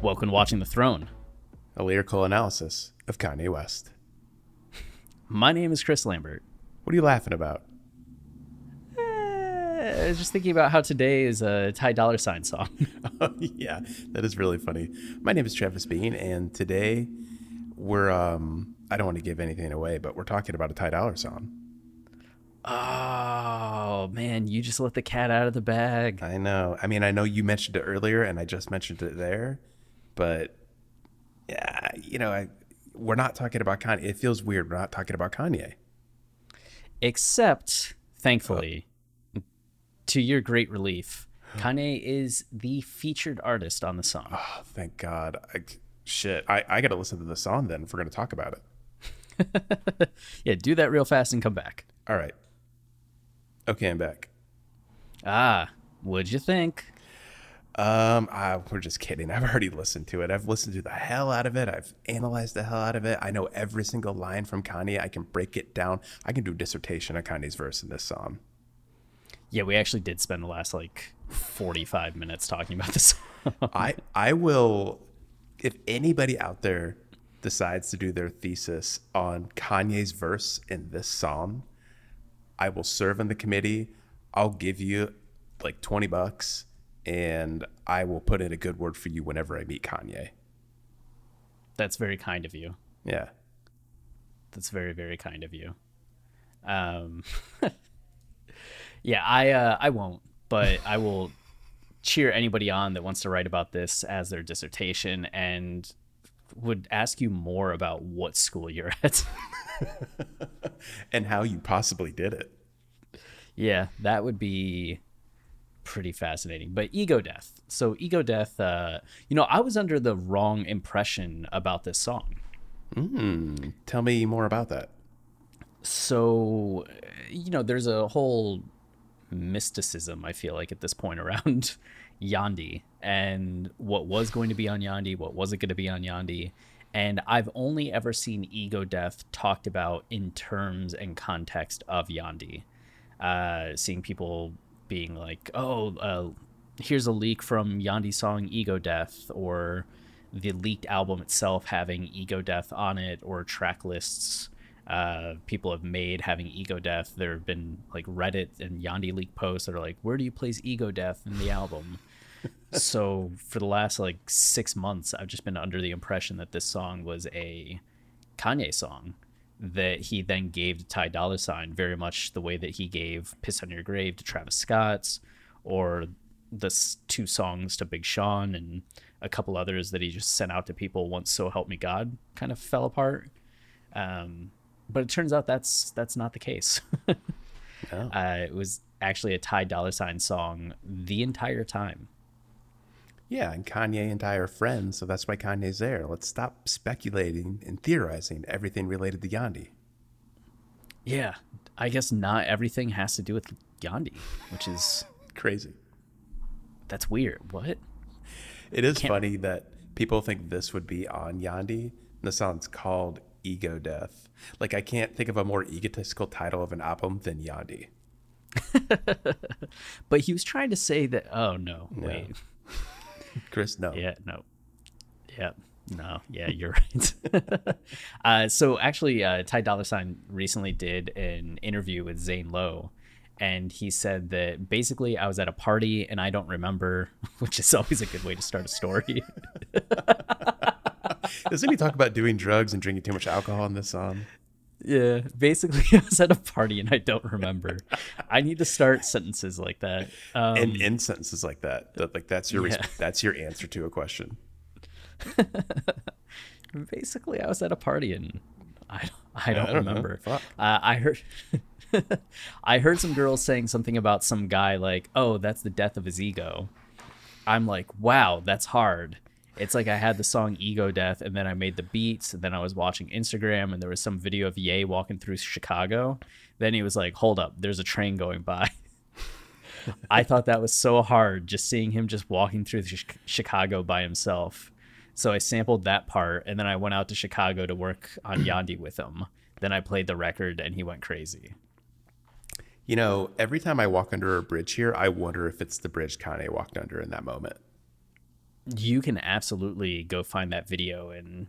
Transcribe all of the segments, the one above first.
Welcome to Watching the Throne. A lyrical analysis of Kanye West. My name is Chris Lambert. What are you laughing about? Eh, I was just thinking about how today is a Ty Dolla Sign song. Oh, yeah, that is really funny. My name is Travis Bean, and today we're um I don't want to give anything away, but we're talking about a Ty Dollar song. oh man, you just let the cat out of the bag. I know. I mean, I know you mentioned it earlier, and I just mentioned it there, but yeah, you know, I we're not talking about Kanye. It feels weird. We're not talking about Kanye. Except, thankfully, to your great relief, Kanye is the featured artist on the song. Oh, thank God. I, shit, I, I got to listen to the song then if we're going to talk about it. yeah, do that real fast and come back. All right. Okay, I'm back. Ah, what'd you think? Um, I, we're just kidding. I've already listened to it. I've listened to the hell out of it. I've analyzed the hell out of it. I know every single line from Kanye. I can break it down. I can do a dissertation on Kanye's verse in this song. Yeah, we actually did spend the last like 45 minutes talking about this song. I I will if anybody out there decides to do their thesis on Kanye's verse in this song, I will serve in the committee. I'll give you like 20 bucks and I will put in a good word for you whenever I meet Kanye. That's very kind of you. Yeah. That's very very kind of you. Um, yeah, I uh, I won't, but I will cheer anybody on that wants to write about this as their dissertation and would ask you more about what school you're at. and how you possibly did it. yeah, that would be pretty fascinating. But ego death. So ego death. Uh, you know, I was under the wrong impression about this song. Mm, tell me more about that. so you know there's a whole mysticism i feel like at this point around yandhi and what was going to be on yandhi what wasn't going to be on yandhi and i've only ever seen ego death talked about in terms and context of yandhi uh, seeing people being like oh uh, here's a leak from yandhi's song ego death or the leaked album itself having ego death on it or track lists uh, people have made having ego death. There have been like Reddit and Yandhi leak posts that are like, where do you place ego death in the album? so for the last like six months, I've just been under the impression that this song was a Kanye song that he then gave to Ty Dolla Sign, very much the way that he gave "Piss on Your Grave" to Travis Scott's, or the two songs to Big Sean and a couple others that he just sent out to people once "So Help Me God" kind of fell apart. Um, but it turns out that's that's not the case. Oh. uh, it was actually a Ty Dolla Sign song the entire time. Yeah, and Kanye and I are friends, so that's why Kanye's there. Let's stop speculating and theorizing everything related to Yandhi. Yeah, I guess not everything has to do with Yandhi, which is Crazy. that's weird. What? It is funny that people think this would be on Yandhi. And the song's called Ego Death. Like, I can't think of a more egotistical title of an album than Yandhi. But he was trying to say that. Oh no, wait. Chris, no. Yeah, no. Yeah, no. Yeah, you're right. uh, so actually, uh, Ty Dolla Sign recently did an interview with Zane Lowe, and he said that basically I was at a party and I don't remember, which is always a good way to start a story. Doesn't he talk about doing drugs and drinking too much alcohol in this song? Yeah, basically I was at a party and I don't remember. I need to start sentences like that. Um, and in sentences like that, that like that's your Yeah. resp- that's your answer to a question. basically I was at a party and I I don't, I don't remember. Uh, I heard I heard some girls saying something about some guy like, "Oh, that's the death of his ego." I'm like, "Wow, that's hard." It's like I had the song Ego Death and then I made the beats and then I was watching Instagram and there was some video of Ye walking through Chicago. Then he was like, "Hold up, there's a train going by." I thought that was so hard just seeing him just walking through Chi- Chicago by himself. So I sampled that part and then I went out to Chicago to work on Yandhi with him. Then I played the record and he went crazy. You know, every time I walk under a bridge here, I wonder if it's the bridge Kanye walked under in that moment. You can absolutely go find that video and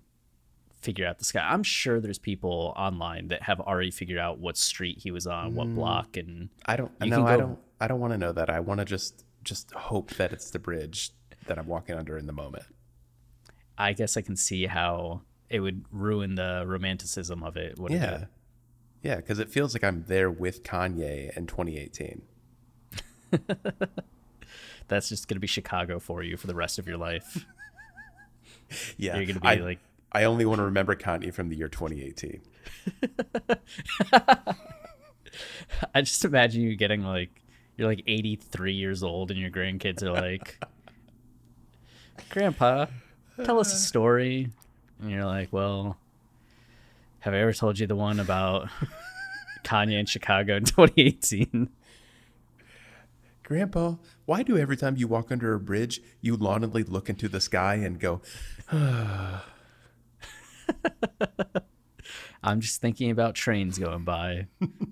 figure out the sky. I'm sure there's people online that have already figured out what street he was on, what mm. block and I don't. No, can I don't. I don't want to know that. I want to just just hope that it's the bridge that I'm walking under in the moment. I guess I can see how it would ruin the romanticism of it. wouldn't Yeah, it? yeah, because it feels like I'm there with Kanye in 2018. That's just gonna be Chicago for you for the rest of your life. Yeah, You're gonna be I, like- I only want to remember Kanye from the year 2018. I just imagine you getting like you're like 83 years old and your grandkids are like, "Grandpa, tell us a story." And you're like, "Well, have I ever told you the one about Kanye in Chicago in 2018?" Grandpa, why do every time you walk under a bridge, you longingly look into the sky and go, I'm just thinking about trains going by.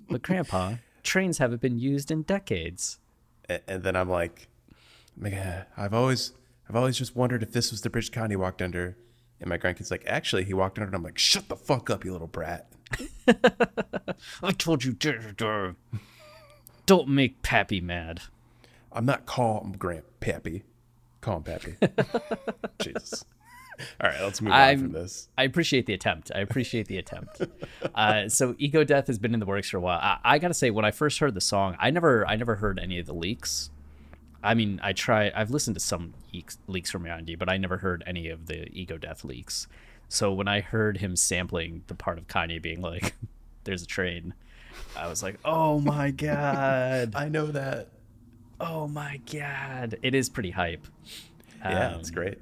But grandpa, trains haven't been used in decades. and, then I'm like, I've always, I've always just wondered if this was the bridge Kanye walked under. And my grandkid's like, actually, he walked under. And I'm like, shut the fuck up, you little brat. I told you, don't make Pappy mad. I'm not calm, Grandpappy. Calm, Pappy. Jesus. All right, let's move on I'm- from this. I appreciate the attempt. I appreciate the attempt. uh, so Ego Death has been in the works for a while. I, I gotta say, when I first heard the song, I never, I never heard any of the leaks. I mean, I try. I've listened to some leaks, leaks from Yandhi, but I never heard any of the Ego Death leaks. So when I heard him sampling the part of Kanye being like, "There's a train," I was like, "Oh my god! I know that. Oh my god!" It is pretty hype. Yeah, Um, it's great.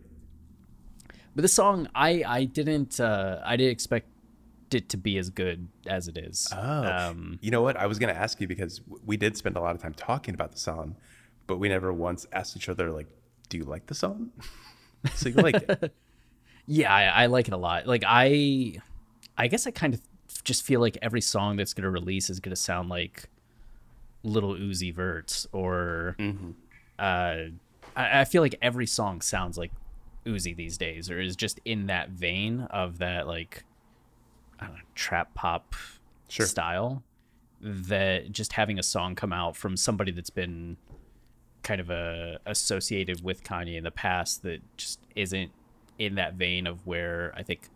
But the song, I I didn't uh, I didn't expect it to be as good as it is. Oh, Um, you know what? I was going to ask you because we did spend a lot of time talking about the song, but we never once asked each other, like, do you like the song? so you like it. yeah, I, I like it a lot. Like I, I guess I kind of just feel like every song that's gonna release is gonna sound like Little Uzi Vert's or uh, I, I feel like every song sounds like Uzi these days, or is just in that vein of that like I don't know, trap pop Sure. style. That just having a song come out from somebody that's been kind of uh, associated with Kanye in the past that just isn't in that vein of where I think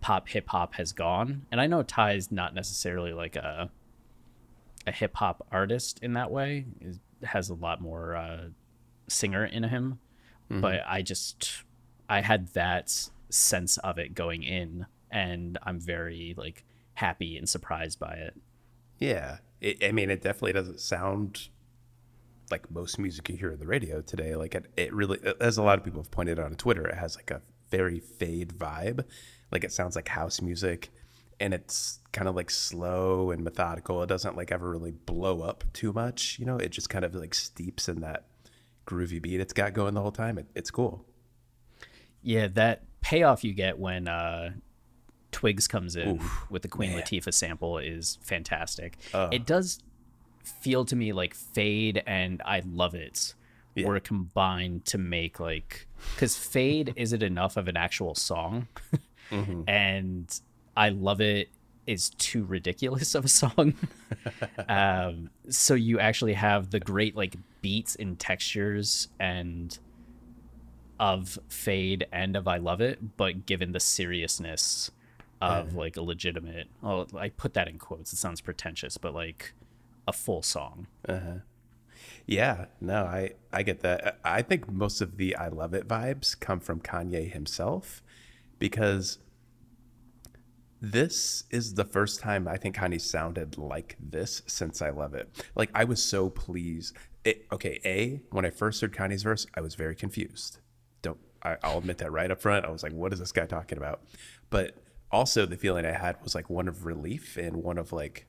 pop hip hop has gone. And I know Ty's not necessarily like a a hip hop artist in that way. Is has a lot more uh, singer in him, but I just I had that sense of it going in, and I'm very like happy and surprised by it. Yeah. It, I mean, it definitely doesn't sound like most music you hear on the radio today. Like, it, it really, as a lot of people have pointed out on Twitter, it has like a very fade vibe. Like, it sounds like house music and it's kind of like slow and methodical. It doesn't like ever really blow up too much. You know, it just kind of like steeps in that groovy beat it's got going the whole time. It, it's cool. Yeah, that payoff you get when uh, Twigs comes in with the Queen man. Latifah sample is fantastic. it does feel to me like Fade and I Love It Yeah. were combined to make like because Fade isn't enough of an actual song, and I Love It is too ridiculous of a song. um, so you actually have the great like beats and textures and of Fade and of I Love It, but given the seriousness of like a legitimate, well, I put that in quotes. It sounds pretentious, but like a full song. Yeah, no, I I get that. I think most of the I love it vibes come from Kanye himself because this is the first time I think Kanye sounded like this since I love it. Like I was so pleased. It, okay, a when I first heard Kanye's verse, I was very confused. Don't I, I'll admit that right up front. I was like, "What is this guy talking about?" But also the feeling I had was like one of relief and one of like,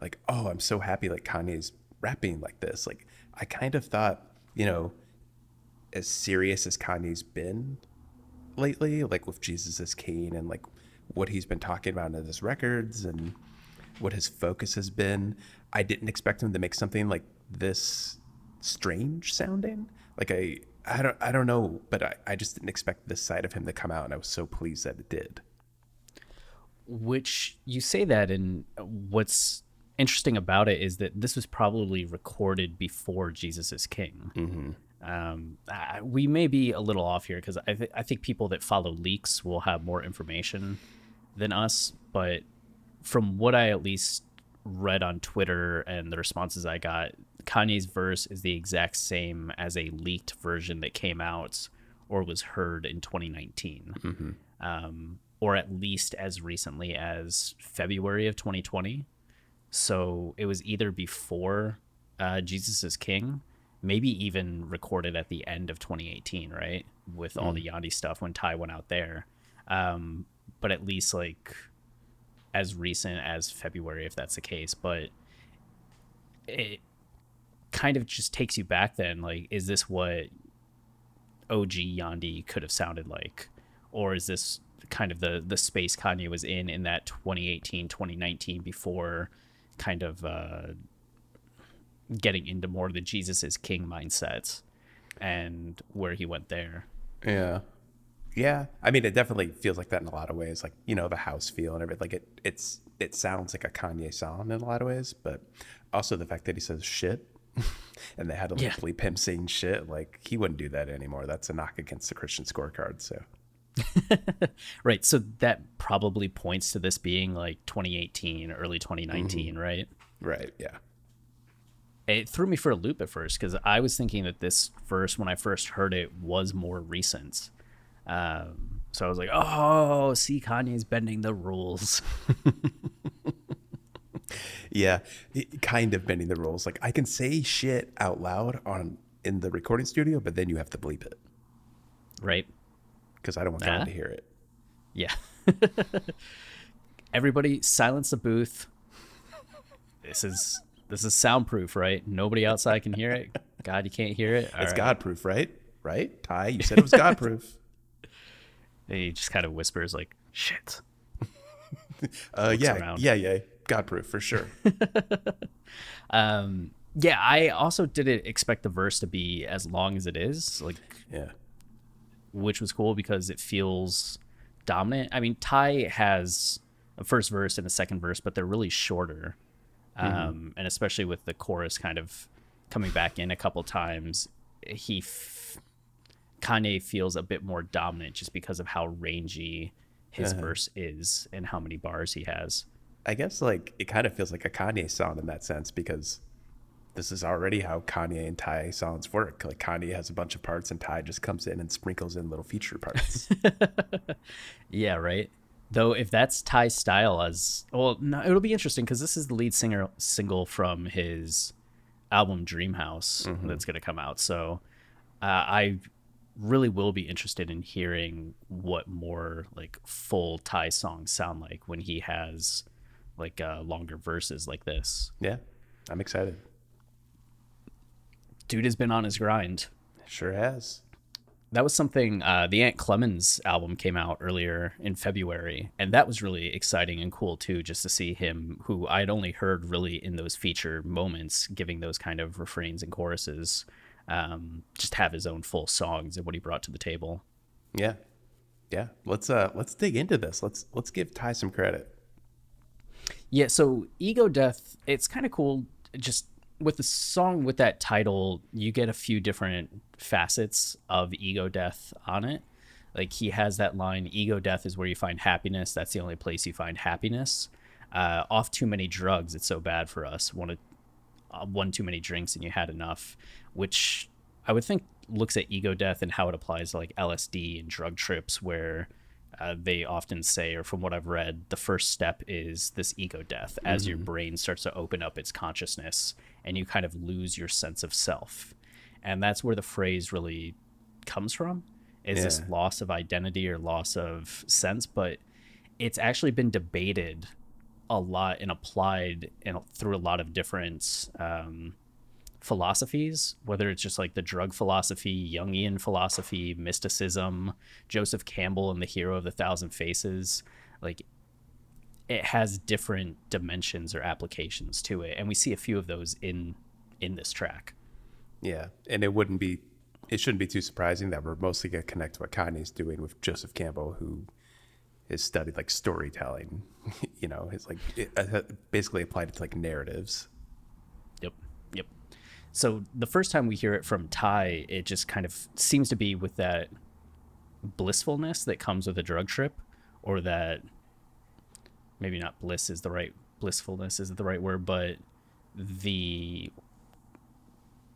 like, oh, I'm so happy like Kanye's rapping like this. Like I kind of thought, you know, as serious as Kanye's been lately, like with Jesus is King and like what he's been talking about in his records and what his focus has been. I didn't expect him to make something like this strange sounding. Like I I don't I don't know, but I, I just didn't expect this side of him to come out and I was so pleased that it did. Which you say that, and what's interesting about it is that this was probably recorded before Jesus is King. Um, I, we may be a little off here because I, th- I think people that follow leaks will have more information than us. But from what I at least read on Twitter and the responses I got, Kanye's verse is the exact same as a leaked version that came out or was heard in 2019, um, or at least as recently as February of 2020. So it was either before uh, Jesus is King, maybe even recorded at the end of 2018, right? With all the Yandhi stuff when Ty went out there. Um, but at least like as recent as February, if that's the case. But it kind of just takes you back then. Like, is this what OG Yandhi could have sounded like? Or is this kind of the, the space Kanye was in in that 2018, 2019 before kind of uh, getting into more of the Jesus is King mindset and where he went there? Yeah. Yeah. I mean, it definitely feels like that in a lot of ways. Like, you know, the house feel and everything. Like it it's it sounds like a Kanye song in a lot of ways, but also the fact that he says shit and they had to like Yeah. bleep him saying shit, like he wouldn't do that anymore. That's a knock against the Christian scorecard. So Right. So that probably points to this being like 2018, early 2019, mm-hmm. right? Right, yeah. It threw me for a loop at first because I was thinking that this verse, when I first heard it, was more recent. Um, so I was like, oh, see, Kanye's bending the rules. Yeah. kind of bending the rules. Like I can say shit out loud on in the recording studio, but then you have to bleep it right. because I don't want anyone to hear it. Yeah. Everybody silence the booth. This is this is soundproof, right? Nobody outside can hear it. God, you can't hear it. All It's right. God proof, right? Right? Ty, you said it was God proof. And he just kind of whispers like, "Shit." Uh, yeah, around. yeah, yeah. God proof for sure. Um, yeah, I also didn't expect the verse to be as long as it is, like, Yeah. which was cool because it feels dominant. I mean, Ty has a first verse and a second verse, but they're really shorter. Um, and especially with the chorus kind of coming back in a couple times, he f- Kanye feels a bit more dominant just because of how rangy his verse is and how many bars he has. I guess like it kind of feels like a Kanye song in that sense because this is already how Kanye and Ty songs work. Like Kanye has a bunch of parts and Ty just comes in and sprinkles in little feature parts. Yeah, right. Though if that's Ty's style as well, no, it'll be interesting because this is the lead singer single from his album Dreamhouse that's going to come out. So uh, I really will be interested in hearing what more like full Ty songs sound like when he has like uh, longer verses like this. yeah. I'm excited. Dude has been on his grind. Sure has. that was something uh, the Aunt Clemens album came out earlier in February, and that was really exciting and cool too, just to see him, who I'd only heard really in those feature moments, giving those kind of refrains and choruses, um, just have his own full songs and what he brought to the table. Yeah. Yeah. Let's uh let's dig into this. Let's let's give Ty some credit. Yeah, so Ego Death, it's kind of cool. Just with the song with that title, you get a few different facets of Ego Death on it. Like he has that line, Ego Death is where you find happiness. That's the only place you find happiness. Uh, off too many drugs, it's so bad for us. One, uh, one too many drinks and you had enough, which I would think looks at ego death and how it applies to like LSD and drug trips, where uh, they often say, or from what I've read, the first step is this ego death as your brain starts to open up its consciousness and you kind of lose your sense of self. And that's where the phrase really comes from is this loss of identity or loss of sense. But it's actually been debated a lot and applied in, through a lot of different um, philosophies, whether it's just like the drug philosophy, Jungian philosophy, mysticism, Joseph Campbell and the hero of the thousand faces. Like it has different dimensions or applications to it. And we see a few of those in in this track. Yeah, and it wouldn't be, it shouldn't be too surprising that we're mostly gonna connect to what Kanye's doing with Joseph Campbell, who has studied like storytelling. you know, it's like it, uh, basically applied it to like narratives. So the first time we hear it from Ty, it just kind of seems to be with that blissfulness that comes with a drug trip, or that maybe not bliss is the right blissfulness is the right word, but the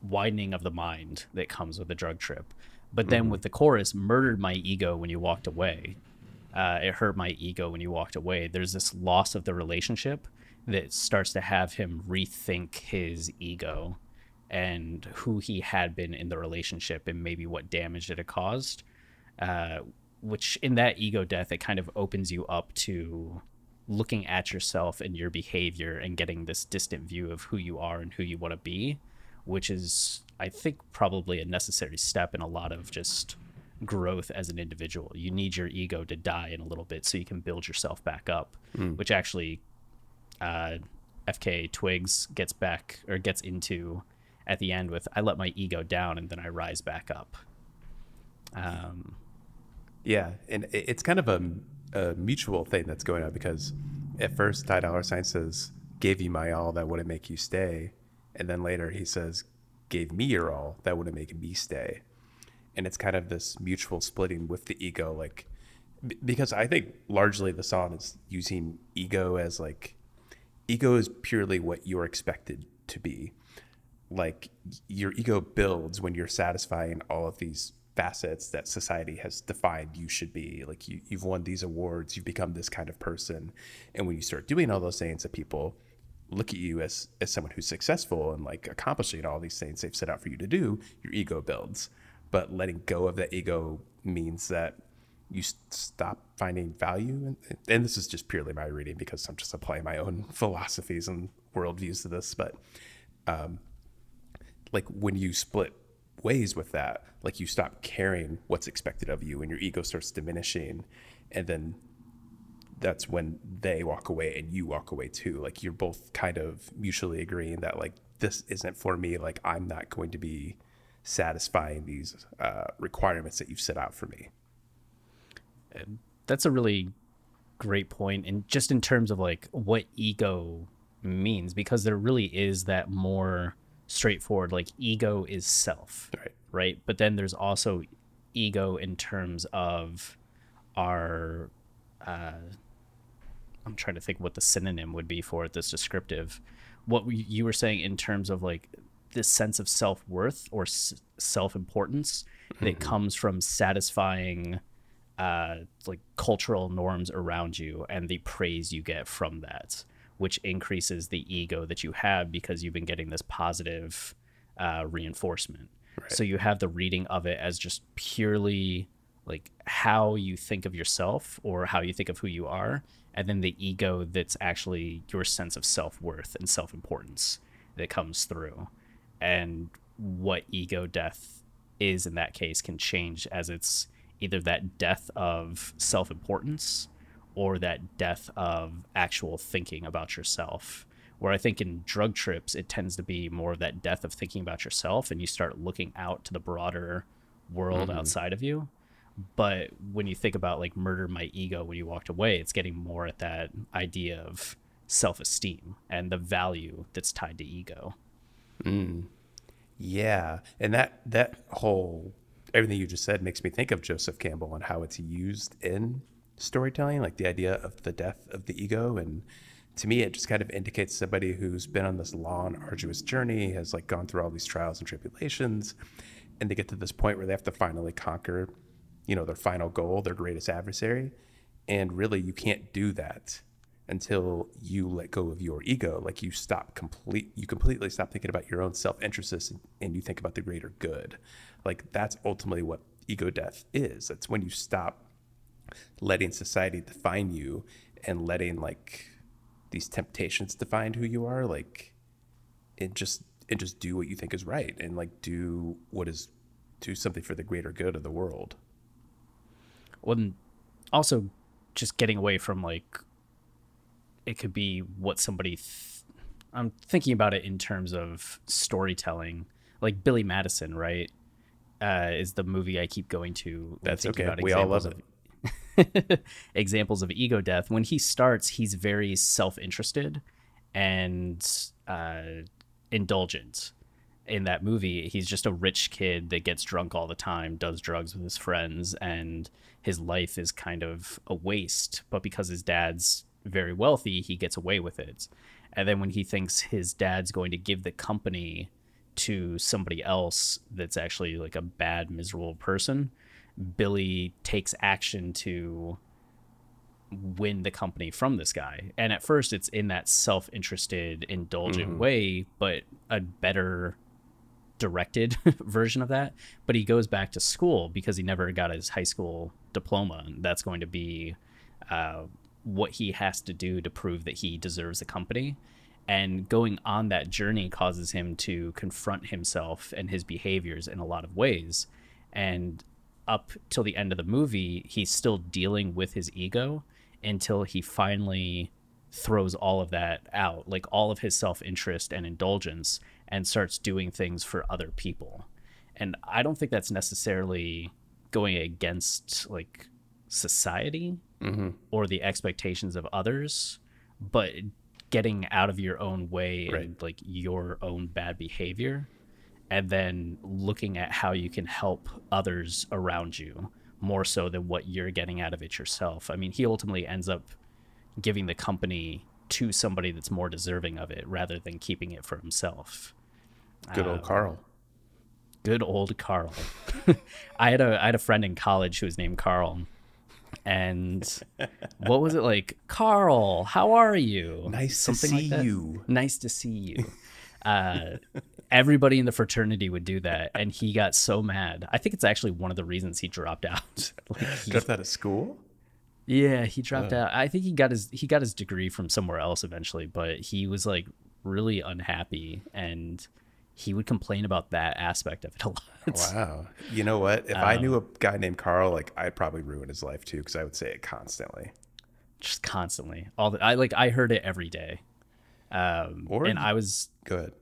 widening of the mind that comes with a drug trip. But then with the chorus, murdered my ego when you walked away. Uh, it hurt my ego when you walked away. There's this loss of the relationship that starts to have him rethink his ego and who he had been in the relationship and maybe what damage it had caused. Uh, which in that ego death, it kind of opens you up to looking at yourself and your behavior and getting this distant view of who you are and who you want to be, which is, I think, probably a necessary step in a lot of just growth as an individual. You need your ego to die in a little bit so you can build yourself back up, which actually uh, FKA Twigs gets back or gets into at the end with I let my ego down and then I rise back up. Um, Yeah, and it's kind of a, a mutual thing that's going on because at first Ty Dolla Sign says, "Gave you my all, that wouldn't make you stay," and then later he says, "Gave me your all, that wouldn't make me stay," and it's kind of this mutual splitting with the ego, like because I think largely the song is using ego as like ego is purely what you're expected to be like your ego builds when you're satisfying all of these facets that society has defined you should be. Like you, you've won these awards you've become this kind of person. And when you start doing all those things that people look at you as as someone who's successful and like accomplishing all these things they've set out for you to do your ego builds. But letting go of that ego means that you stop finding value in, and this is just purely my reading because i'm just applying my own philosophies and worldviews to this but um, like when you split ways with that, like you stop caring what's expected of you and your ego starts diminishing. And then that's when they walk away and you walk away too. Like you're both kind of mutually agreeing that like this isn't for me. Like I'm not going to be satisfying these uh, requirements that you've set out for me. that's a really great point and just in terms of like what ego means because there really is that more straightforward like ego is self Right. right? But then there's also ego in terms of our uh i'm trying to think what the synonym would be for it this descriptive. What we- you were saying in terms of like this sense of self-worth or s- self-importance that comes from satisfying uh, like cultural norms around you and the praise you get from that, which increases the ego that you have because you've been getting this positive uh, reinforcement. So you have the reading of it as just purely like how you think of yourself or how you think of who you are, and then the ego that's actually your sense of self worth and self importance that comes through. And what ego death is in that case can change as it's either that death of self importance or that death of actual thinking about yourself. Where I think in drug trips, it tends to be more of that death of thinking about yourself and you start looking out to the broader world mm-hmm. outside of you. But when you think about like murder my ego when you walked away, it's getting more at that idea of self-esteem and the value that's tied to ego. Mm. Yeah, and that that whole everything you just said makes me think of Joseph Campbell and how it's used in storytelling, like the idea of the death of the ego. And to me, it just kind of indicates somebody who's been on this long, arduous journey, has like gone through all these trials and tribulations, and they get to this point where they have to finally conquer, you know, their final goal, their greatest adversary. And really, you can't do that until you let go of your ego like you stop complete you completely stop thinking about your own self-interests and, and you think about the greater good like that's ultimately what ego death is that's when you stop letting society define you and letting like these temptations define who you are like and just and just do what you think is right and like do what is do something for the greater good of the world Well, and also just getting away from like it could be what somebody. Th- I'm thinking about it in terms of storytelling, like Billy Madison, right? Uh, is the movie I keep going to. That's okay. about We all love of- examples of ego death. When he starts, he's very self-interested and uh, indulgent. In that movie, he's just a rich kid that gets drunk all the time, does drugs with his friends, and his life is kind of a waste. But because his dad's very wealthy, he gets away with it. And then when he thinks his dad's going to give the company to somebody else that's actually like a bad, miserable person, Billy takes action to win the company from this guy. And at first, it's in that self interested, indulgent way, but a better directed version of that. But he goes back to school because he never got his high school diploma. And that's going to be uh, what he has to do to prove that he deserves the company. And going on that journey causes him to confront himself and his behaviors in a lot of ways. And up till the end of the movie, he's still dealing with his ego until he finally throws all of that out, like all of his self interest and indulgence, and starts doing things for other people. And I don't think that's necessarily going against like society mm-hmm. or the expectations of others, but getting out of your own way and like your own bad behavior and then looking at how you can help others around you more so than what you're getting out of it yourself. I mean, he ultimately ends up giving the company to somebody that's more deserving of it rather than keeping it for himself. good old carl Good old Carl. I had a I had a friend in college who was named Carl. And what was it like? Carl, how are you? Nice to see that. you. Nice to see you. Uh, everybody in the fraternity would do that, and he got so mad. I think it's actually one of the reasons he dropped out. like he, dropped out of school yeah, he dropped out. I think he got his he got his degree from somewhere else eventually, but he was like really unhappy, and he would complain about that aspect of it a lot. Wow. You know what? If I knew a guy named Carl, like I'd probably ruin his life too, because I would say it constantly. just constantly all the I like I heard it every day. Um Or and I was Good.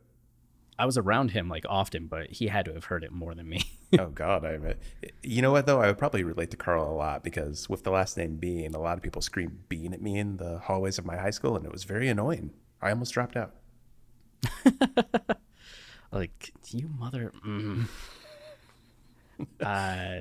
I was around him like often, but he had to have heard it more than me. oh God, I admit. You know what though? I would probably relate to Carl a lot because with the last name Bean, a lot of people screamed Bean at me in the hallways of my high school, and it was very annoying. I almost dropped out. like you mother mm. uh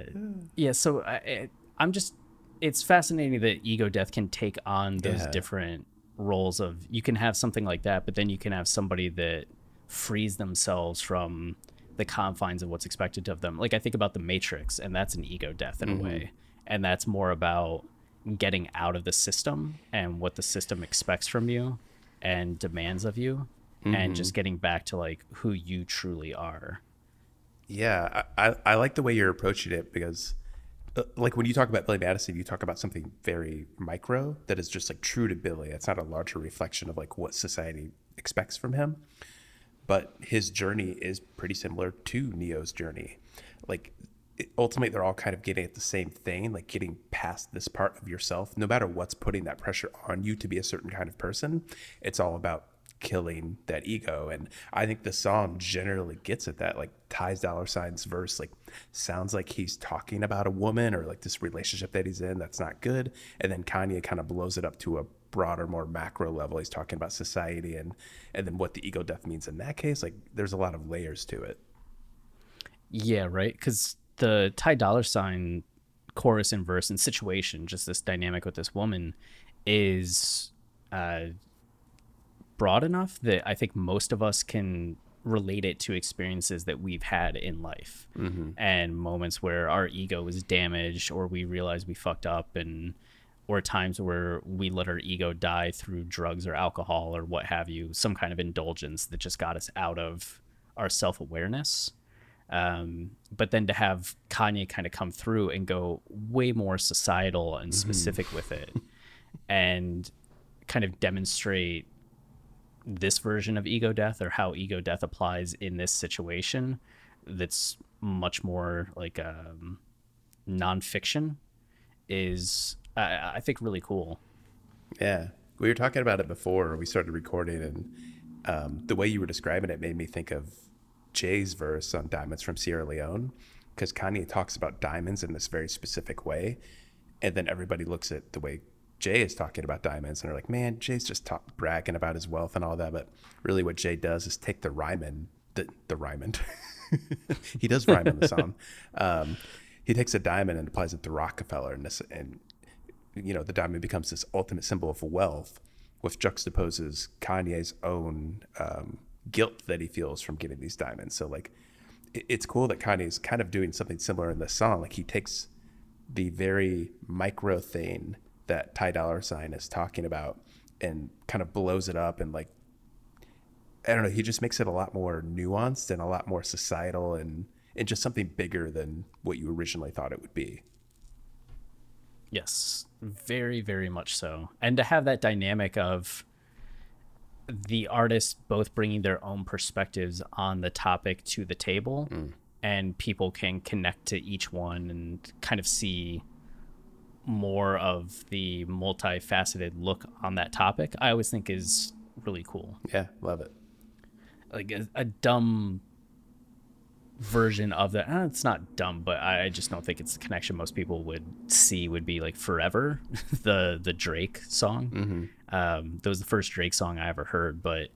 yeah so I, I- i'm just it's fascinating that ego death can take on those Yeah. different roles of you can have something like that but then you can have somebody that frees themselves from the confines of what's expected of them. Like i think about the matrix and that's an ego death in a way. And that's more about getting out of the system and what the system expects from you and demands of you and just getting back to like who you truly are. Yeah, I, I, I like the way you're approaching it because, uh, like, when you talk about Billy Madison, you talk about something very micro that is just like true to Billy. It's not a larger reflection of like what society expects from him. But his journey is pretty similar to Neo's journey. Like, ultimately, they're all kind of getting at the same thing, like getting past this part of yourself. No matter what's putting that pressure on you to be a certain kind of person, it's all about killing that ego. And I think the song generally gets at that. Like Ty's dollar signs verse, like sounds like he's talking about a woman or like this relationship that he's in that's not good. And then Kanye kind of blows it up to a broader, more macro level. He's talking about society and and then what the ego death means in that case. Like there's a lot of layers to it. Yeah, right. Because the Ty Dolla Sign chorus and verse and situation, just this dynamic with this woman, is uh, broad enough that I think most of us can relate it to experiences that we've had in life and moments where our ego is damaged or we realize we fucked up and or times where we let our ego die through drugs or alcohol or what have you some kind of indulgence that just got us out of our self-awareness. Um, but then to have Kanye kind of come through and go way more societal and specific with it and kind of demonstrate this version of ego death or how ego death applies in this situation that's much more like um, nonfiction is I, I think really cool Yeah. We were talking about it before we started recording, and um, the way you were describing it made me think of Jay's verse on Diamonds from Sierra Leone, because Kanye talks about diamonds in this very specific way. And then everybody looks at the way Jay is talking about diamonds and they're like, man, Jay's just talk, bragging about his wealth and all that. But really, what Jay does is take the rhyme the, the rhyme he does rhyme in the song. Um, he takes a diamond and applies it to Rockefeller, and this, and you know, the diamond becomes this ultimate symbol of wealth, which juxtaposes Kanye's own um, guilt that he feels from getting these diamonds. So, like, it, it's cool that Kanye's kind of doing something similar in this song. Like, he takes the very micro thing that Ty Dolla Sign is talking about and kind of blows it up and like I don't know, he just makes it a lot more nuanced and a lot more societal and and just something bigger than what you originally thought it would be. Yes, very, very much so. And to have that dynamic of the artists both bringing their own perspectives on the topic to the table, mm. and people can connect to each one and kind of see more of the multifaceted look on that topic, I always think is really cool. Yeah, love it. Like a, a dumb version of that. Uh, it's not dumb, but I, I just don't think it's the connection most people would see would be like "Forever," the the Drake song. Um, that was the first Drake song I ever heard, but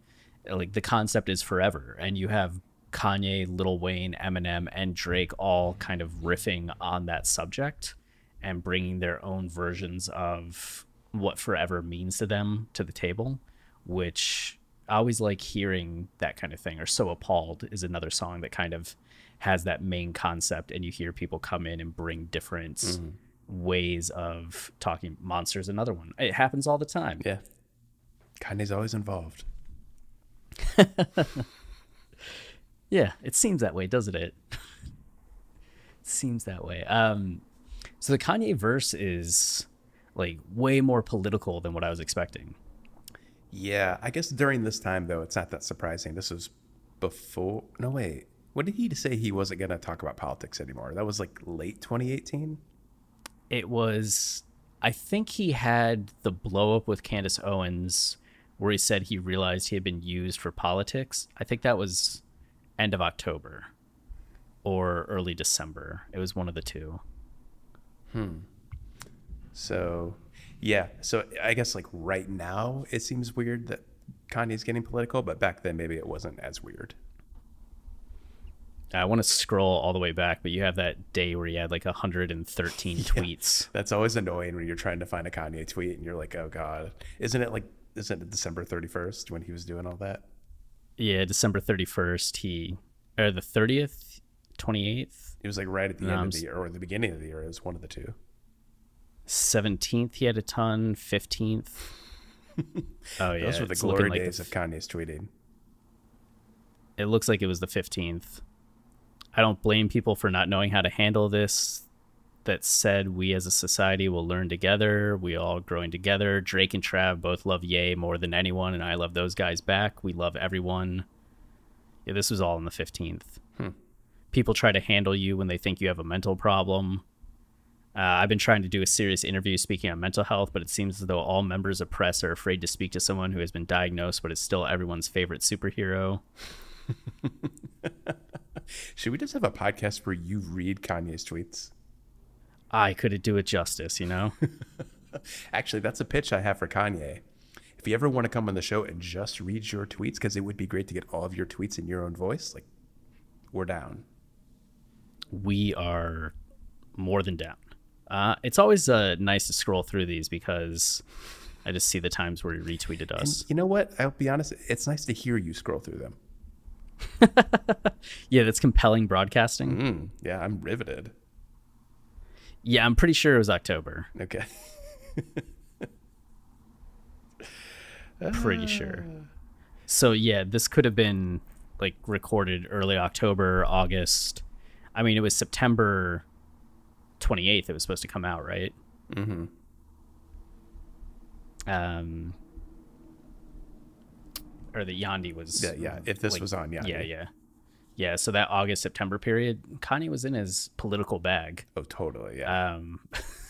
like the concept is forever, and you have Kanye, Lil Wayne, Eminem, and Drake all kind of riffing on that subject and bringing their own versions of what forever means to them to the table, which I always like hearing that kind of thing. Or So Appalled is another song that kind of has that main concept, and you hear people come in and bring different ways of talking. Monsters, another one. It happens all the time. Yeah. Kanye's always involved. Yeah, it seems that way, doesn't it? it seems that way. Um, so the Kanye verse is like way more political than what I was expecting. Yeah, I guess during this time though, it's not that surprising. This was before. No wait, what did he say he wasn't going to talk about politics anymore? That was like late 2018. It was, I think he had the blow up with Candace Owens where he said he realized he had been used for politics. I think that was end of October or early December. It was one of the two. Hmm. So, yeah. So I guess like right now, it seems weird that Kanye's getting political, but back then maybe it wasn't as weird. I want to scroll all the way back, but you have that day where he had like 113 tweets. That's always annoying when you're trying to find a Kanye tweet and you're like, oh god, isn't it like isn't it December 31st when he was doing all that? Yeah, December 31st, he, or the 30th, 28th, It was like right at the end of the year or the beginning of the year. It was one of the two. 17th, he had a ton, 15th. Oh, yeah. Those were the it's glory like the days of Kanye's tweeting. it looks like it was the 15th. I don't blame people for not knowing how to handle this. That said, we as a society will learn together. We all growing together. Drake and Trav both love Yay more than anyone, and I love those guys back. We love everyone. Yeah, this was all on the 15th. People try to handle you when they think you have a mental problem. Uh, I've been trying to do a serious interview speaking on mental health, but it seems as though all members of press are afraid to speak to someone who has been diagnosed, but is still everyone's favorite superhero. Should we just have a podcast where you read Kanye's tweets? I couldn't do it justice, you know? Actually, that's a pitch I have for Kanye. If you ever want to come on the show and just read your tweets, because it would be great to get all of your tweets in your own voice, like we're down. We are more than down. Uh, it's always uh, nice to scroll through these because I just see the times where he retweeted us. And you know what? I'll be honest. It's nice to hear you scroll through them. yeah, that's compelling broadcasting. Mm, yeah, I'm riveted. Yeah, I'm pretty sure it was October. Okay. pretty sure. So yeah, this could have been like recorded early October, August. I mean, it was September 28th it was supposed to come out, right? Mm-hmm. Um or the Yandhi was Yeah, yeah. If this like- was on Yandhi. Yeah, yeah. Yeah, so that August September period, Kanye was in his political bag. Oh, totally. Yeah. Um,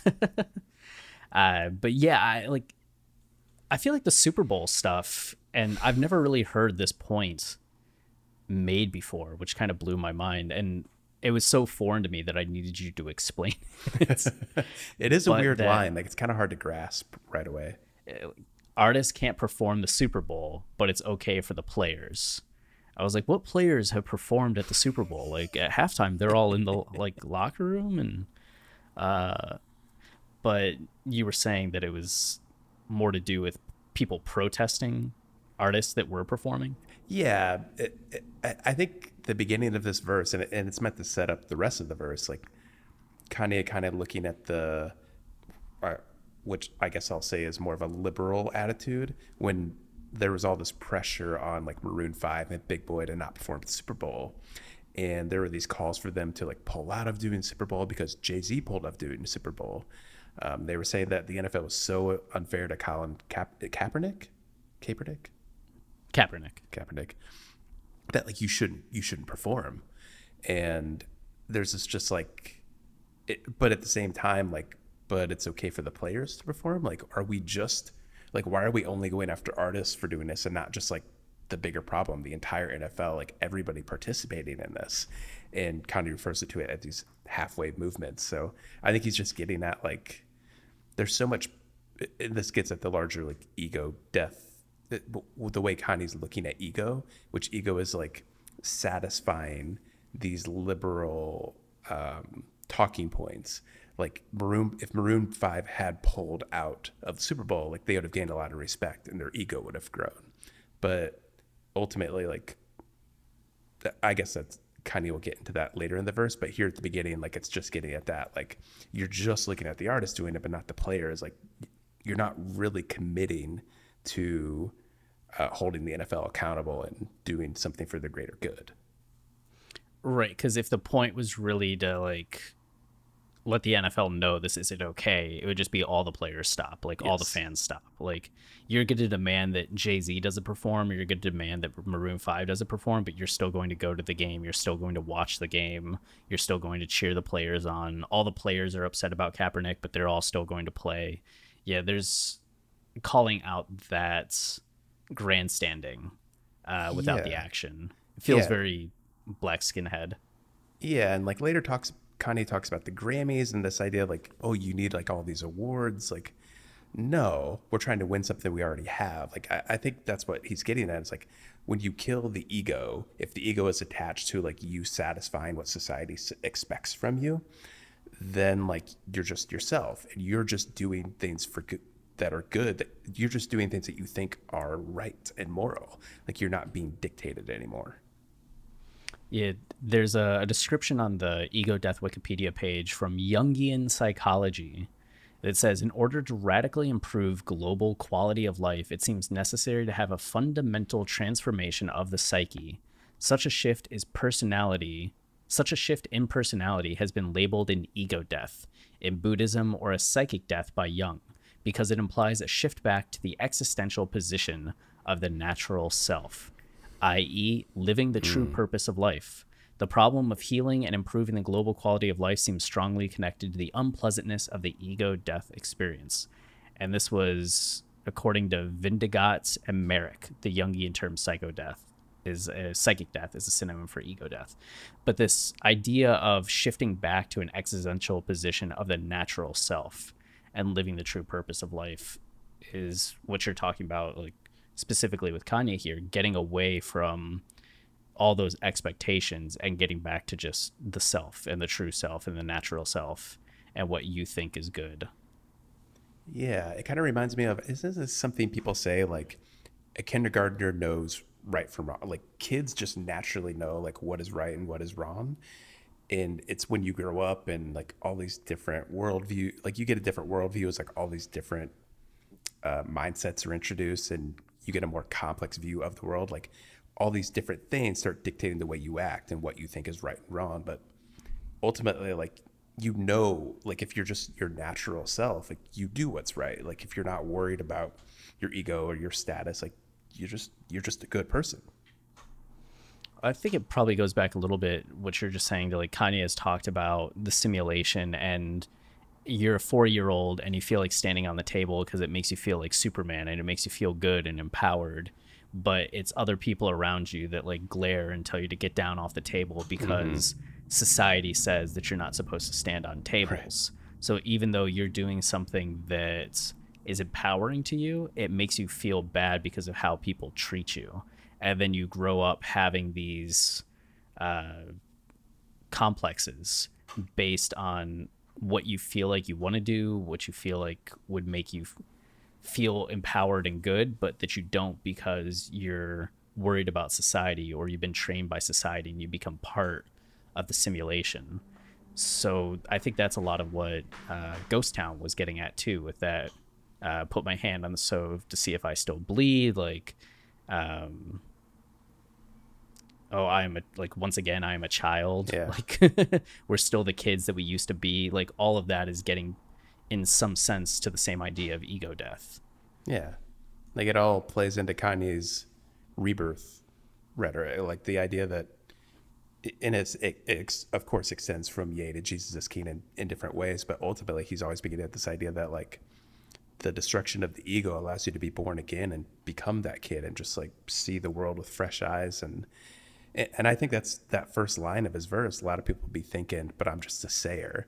uh, but yeah, I like. I feel like the Super Bowl stuff, and I've never really heard this point made before, which kind of blew my mind, and it was so foreign to me that I needed you to explain. it. it is a weird that- line. Like it's kind of hard to grasp right away. Artists can't perform the Super Bowl, but it's okay for the players. I was like, what players have performed at the Super Bowl? Like at halftime, they're all in the like locker room, and uh, but you were saying that it was more to do with people protesting artists that were performing. Yeah, it, it, I- think the beginning of this verse, and, it, and it's meant to set up the rest of the verse, like Kanye kind of looking at the, uh, which I guess I'll say is more of a liberal attitude when there was all this pressure on like Maroon Five and Big Boi to not perform at the Super Bowl, and there were these calls for them to like pull out of doing Super Bowl because Jay Z pulled out of doing Super Bowl. Um, they were saying that the NFL was so unfair to Colin Kap- Kaepernick, Kaepernick, Kaepernick. Kaepernick. That like you shouldn't you shouldn't perform. And there's this just like it, but at the same time like but it's okay for the players to perform? Like are we just like why are we only going after artists for doing this and not just like the bigger problem the entire NFL like everybody participating in this and Kanye refers to it as these halfway movements? So I think he's just getting at like there's so much this gets at the larger like ego death the, the way Kanye's looking at ego which ego is like satisfying these liberal um, talking points like maroon if maroon 5 had pulled out of the super bowl like they would have gained a lot of respect and their ego would have grown but ultimately like I guess that's Kanye will get into that later in the verse, but here at the beginning, like it's just getting at that. Like you're just looking at the artist doing it, but not the players. Like you're not really committing to uh, holding the NFL accountable and doing something for the greater good. Right, because if the point was really to like let the NFL know this isn't okay, it would just be all the players stop, like all the fans stop. Like you're going to demand that Jay Z doesn't perform, or you're going to demand that Maroon Five doesn't perform, but you're still going to go to the game. You're still going to watch the game. You're still going to cheer the players on. All the players are upset about Kaepernick, but they're all still going to play. Yeah, there's calling out that grandstanding uh, without the action. It feels Yeah. very black skinhead. Yeah, and like later talks Kanye talks about the Grammys and this idea like, oh, you need like all these awards. Like, no, we're trying to win something we already have. Like, I, I think that's what he's getting at. It's like when you kill the ego, if the ego is attached to like you satisfying what society expects from you, then like you're just yourself and you're just doing things for good that are good that you're just doing things that you think are right and moral like you're not being dictated anymore Yeah, there's a, a description on the Ego Death Wikipedia page from Jungian Psychology that says In order to radically improve global quality of life, it seems necessary to have a fundamental transformation of the psyche. Such a shift is personality. Such a shift in personality has been labeled an ego death in Buddhism or a psychic death by Jung because it implies a shift back to the existential position of the natural self i.e., living the true purpose of life. The problem of healing and improving the global quality of life seems strongly connected to the unpleasantness of the ego death experience. And this was according to Ventegodt and Merrick, the Jungian term psychodeath is uh, psychic death is a synonym for ego death. But this idea of shifting back to an existential position of the natural self and living the true purpose of life is what you're talking about like specifically with Kanye here getting away from all those expectations and getting back to just the self and the true self and the natural self and what you think is good. Yeah, it kind of reminds me of isn't this something people say like a kindergartner knows right from wrong? Like kids just naturally know like what is right and what is wrong. And it's when you grow up and like all these different worldview, like you get a different worldview as like all these different uh, mindsets are introduced and you get a more complex view of the world. Like all these different things start dictating the way you act and what you think is right and wrong. But ultimately, like you know, like if you're just your natural self, like you do what's right. Like if you're not worried about your ego or your status, like you're just you're just a good person. I think it probably goes back a little bit what you're just saying to like Kanye has talked about the simulation and you're a four year old and you feel like standing on the table because it makes you feel like Superman and it makes you feel good and empowered. But it's other people around you that like glare and tell you to get down off the table because mm-hmm. society says that you're not supposed to stand on tables. Right. So even though you're doing something that is empowering to you, it makes you feel bad because of how people treat you. And then you grow up having these uh, complexes based on what you feel like you want to do, what you feel like would make you feel empowered and good, but that you don't because you're worried about society or you've been trained by society and you become part of the simulation. So I think that's a lot of what uh, Ghost Town was getting at too, with that. Uh, put my hand on the stove to see if I still bleed. Like, um, oh i am a like once again i am a child. Yeah. like we're still the kids that we used to be. Like all of that is getting in some sense to the same idea of ego death. Yeah. Like it all plays into kanye's rebirth rhetoric. Like the idea that and it's it, it, of course extends from Ye to Jesus is King in, in different ways, but ultimately he's always beginning at this idea that like the destruction of the ego allows you to be born again and become that kid and just like see the world with fresh eyes and and I think that's that first line of his verse. A lot of people be thinking, but I'm just a sayer.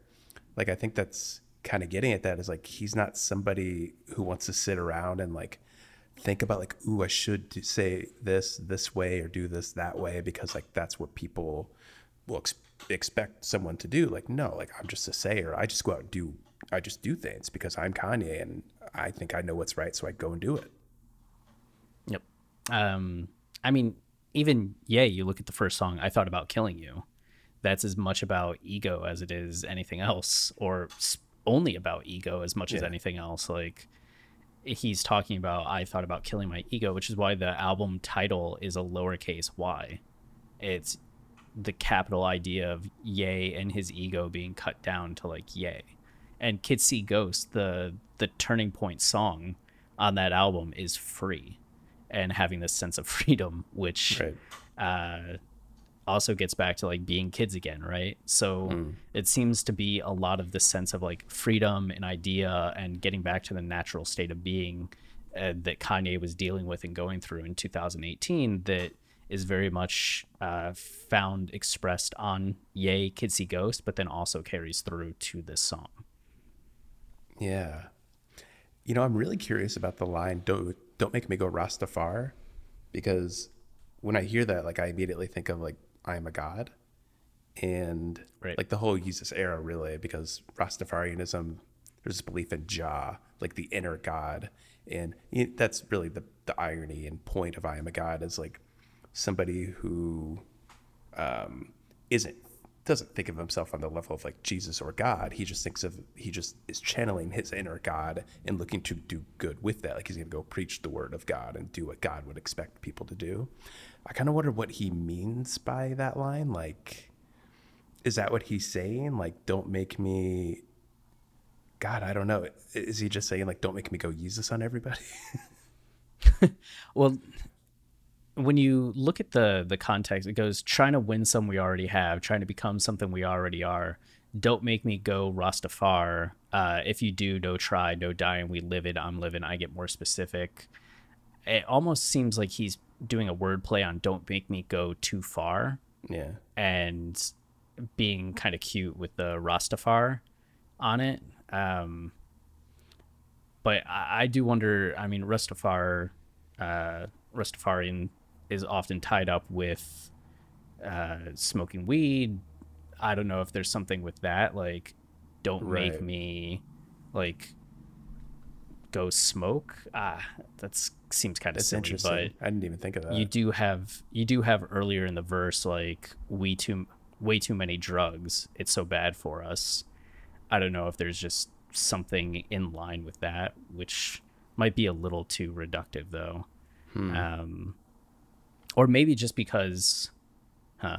Like, I think that's kind of getting at that is like, he's not somebody who wants to sit around and like think about, like, ooh, I should say this this way or do this that way because, like, that's what people will ex- expect someone to do. Like, no, like, I'm just a sayer. I just go out and do, I just do things because I'm Kanye and I think I know what's right. So I go and do it. Yep. Um, I mean, even yay, you look at the first song, I thought about killing you. That's as much about ego as it is anything else, or only about ego as much yeah. as anything else. Like he's talking about, I thought about killing my ego, which is why the album title is a lowercase y. It's the capital idea of yay and his ego being cut down to like yay. And Kids See Ghost, the the turning point song on that album is free and having this sense of freedom, which right. uh, also gets back to like being kids again, right? So mm. it seems to be a lot of this sense of like freedom and idea and getting back to the natural state of being uh, that Kanye was dealing with and going through in 2018 that is very much uh, found expressed on Ye Kids See Ghost, but then also carries through to this song. Yeah. You know, I'm really curious about the line, don't don't make me go Rastafar because when I hear that, like I immediately think of like I am a god and right. like the whole Yeezus era really because Rastafarianism there's this belief in Jah, like the inner God. And that's really the, the irony and point of I am a God is like somebody who um, isn't doesn't think of himself on the level of like Jesus or God. He just thinks of he just is channeling his inner God and looking to do good with that. Like he's gonna go preach the word of God and do what God would expect people to do. I kind of wonder what he means by that line. Like, is that what he's saying? Like, don't make me. God, I don't know. Is he just saying like, don't make me go Jesus on everybody? well, when you look at the the context, it goes trying to win some we already have, trying to become something we already are. Don't make me go Rastafar. Uh, if you do, no try, no dying. We live it. I'm living. I get more specific. It almost seems like he's doing a wordplay on "don't make me go too far." Yeah, and being kind of cute with the Rastafar on it. Um, but I, I do wonder. I mean, Rastafari, uh, Rastafarian is often tied up with uh, smoking weed. I don't know if there's something with that. Like, don't make me like go smoke. Ah, that seems kind of That's silly, interesting. but I didn't even think of that. you do have you do have earlier in the verse like we too way too many drugs it's so bad for us i don't know if there's just something in line with that which might be a little too reductive though um or maybe just because huh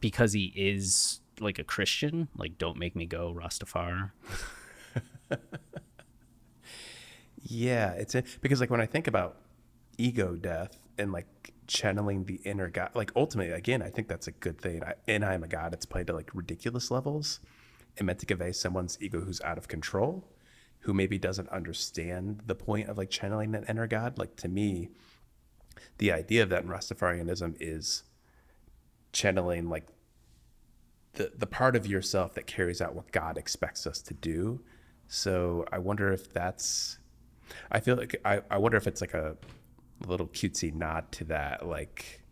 because he is like a christian like don't make me go rastafari Yeah, it's in, because like when I think about ego death and like channeling the inner God, like ultimately, again, I think that's a good thing. I, and I am a God. It's played to like ridiculous levels and meant to convey someone's ego who's out of control, who maybe doesn't understand the point of like channeling that inner God. Like to me, the idea of that in Rastafarianism is channeling like the the part of yourself that carries out what God expects us to do. So I wonder if that's I feel like I, I wonder if it's like a little cutesy nod to that, like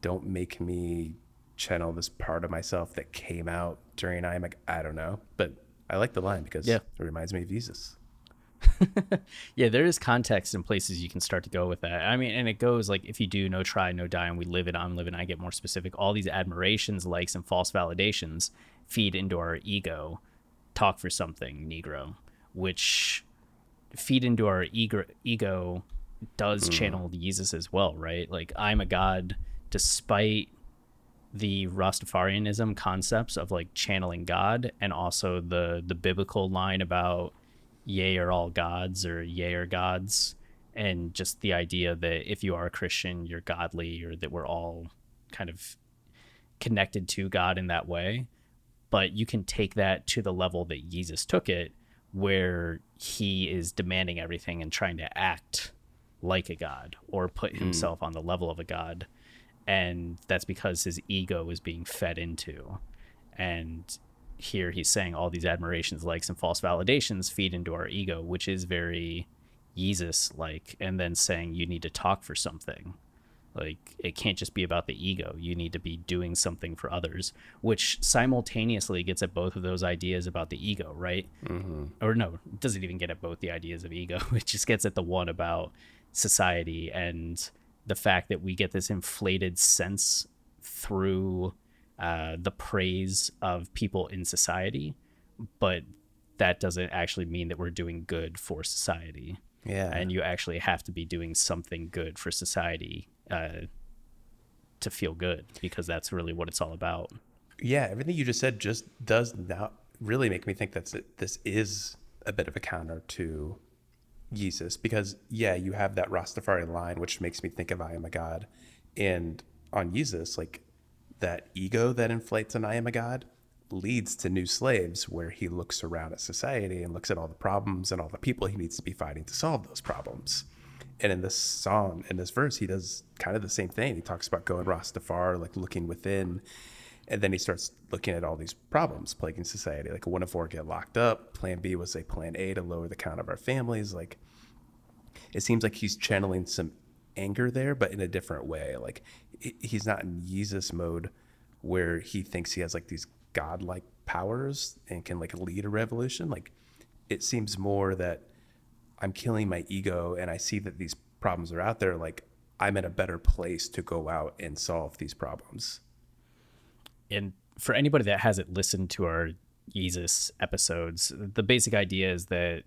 don't make me channel this part of myself that came out during I am like I don't know. But I like the line because Yeah. it reminds me of Yeezus. Yeah, there is context and places you can start to go with that. I mean, and it goes like if you do no try, no die, and we live it, I'm living, I get more specific. All these admirations, likes, and false validations feed into our ego. Talk for something, Negro, which feed into our ego. Ego does hmm. channel Yeezus as well, right? Like I'm a god, despite the Rastafarianism concepts of like channeling God, and also the the biblical line about yea are all gods or yea are gods. And just the idea that if you are a christian you're godly or that we're all kind of connected to god in that way. But you can take that to the level that Yeezus took it where he is demanding everything and trying to act like a god or put hmm. himself on the level of a god. And that's because his ego is being fed into. And here he's saying all these admirations likes and false validations feed into our ego which is very Yeezus like and then saying you need to talk for something. Like it can't just be about the ego. You need to be doing something for others which simultaneously gets at both of those ideas about the ego right? Mm-hmm. Or no it doesn't even get at both the ideas of ego. It just gets at the one about society and the fact that we get this inflated sense through uh, the praise of people in society, but that doesn't actually mean that we're doing good for society. Yeah. And you actually have to be doing something good for society uh, to feel good because that's really what it's all about. yeah, everything you just said just does not really make me think that this is a bit of a counter to Yeezus because yeah, you have that Rastafari line which makes me think of I am a god, and on Yeezus like that ego that inflates an I am a god leads to new slaves where he looks around at society and looks at all the problems and all the people he needs to be fighting to solve those problems. And in this song, in this verse, he does kind of the same thing. He talks about going Rastafari, like looking within, and then he starts looking at all these problems plaguing society. Like one of four get locked up. Plan B was a plan A to lower the count of our families. Like it seems like he's channeling some anger there, but in a different way. Like he's not in Yeezus mode where he thinks he has like these godlike powers and can like lead a revolution. Like it seems more that I'm killing my ego and I see that these problems are out there. Like I'm in a better place to go out and solve these problems. and for anybody that hasn't listened to our Yeezus episodes, the basic idea is that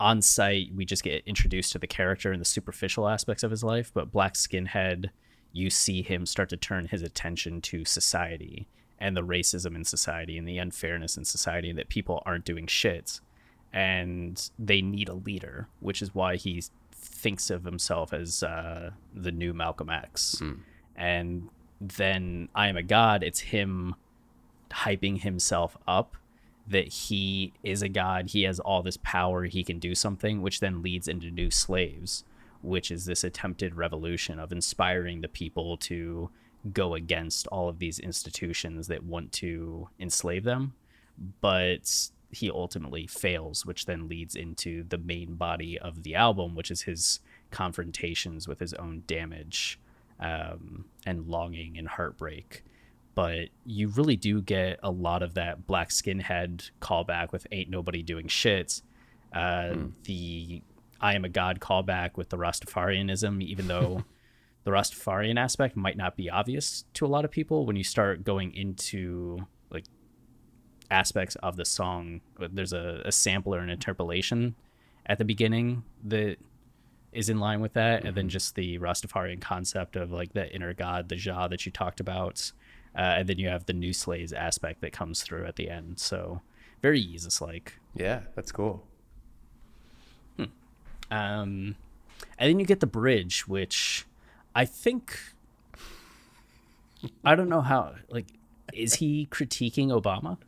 on Sight we just get introduced to the character and the superficial aspects of his life, but Black Skinhead, you see him start to turn his attention to society and the racism in society and the unfairness in society and that people aren't doing shit and they need a leader, which is why he thinks of himself as uh, the new Malcolm X. And then I Am a God, it's him hyping himself up that he is a god, he has all this power, he can do something, which then leads into new slaves, which is this attempted revolution of inspiring the people to go against all of these institutions that want to enslave them. But he ultimately fails, which then leads into the main body of the album, which is his confrontations with his own damage um, and longing and heartbreak. But you really do get a lot of that black skinhead callback with "Ain't Nobody Doing Shit," uh, the "I Am a God" callback with the Rastafarianism, even though the Rastafarian aspect might not be obvious to a lot of people when you start going into like aspects of the song. There's a, a sampler and interpolation at the beginning that is in line with that, and then just the Rastafarian concept of like the inner god, the Jah that you talked about, uh, and then you have the New Slaves aspect that comes through at the end. So very Yeezus like. Yeah, that's cool. Um, and then you get the bridge, which I think I don't know how like is he critiquing Obama?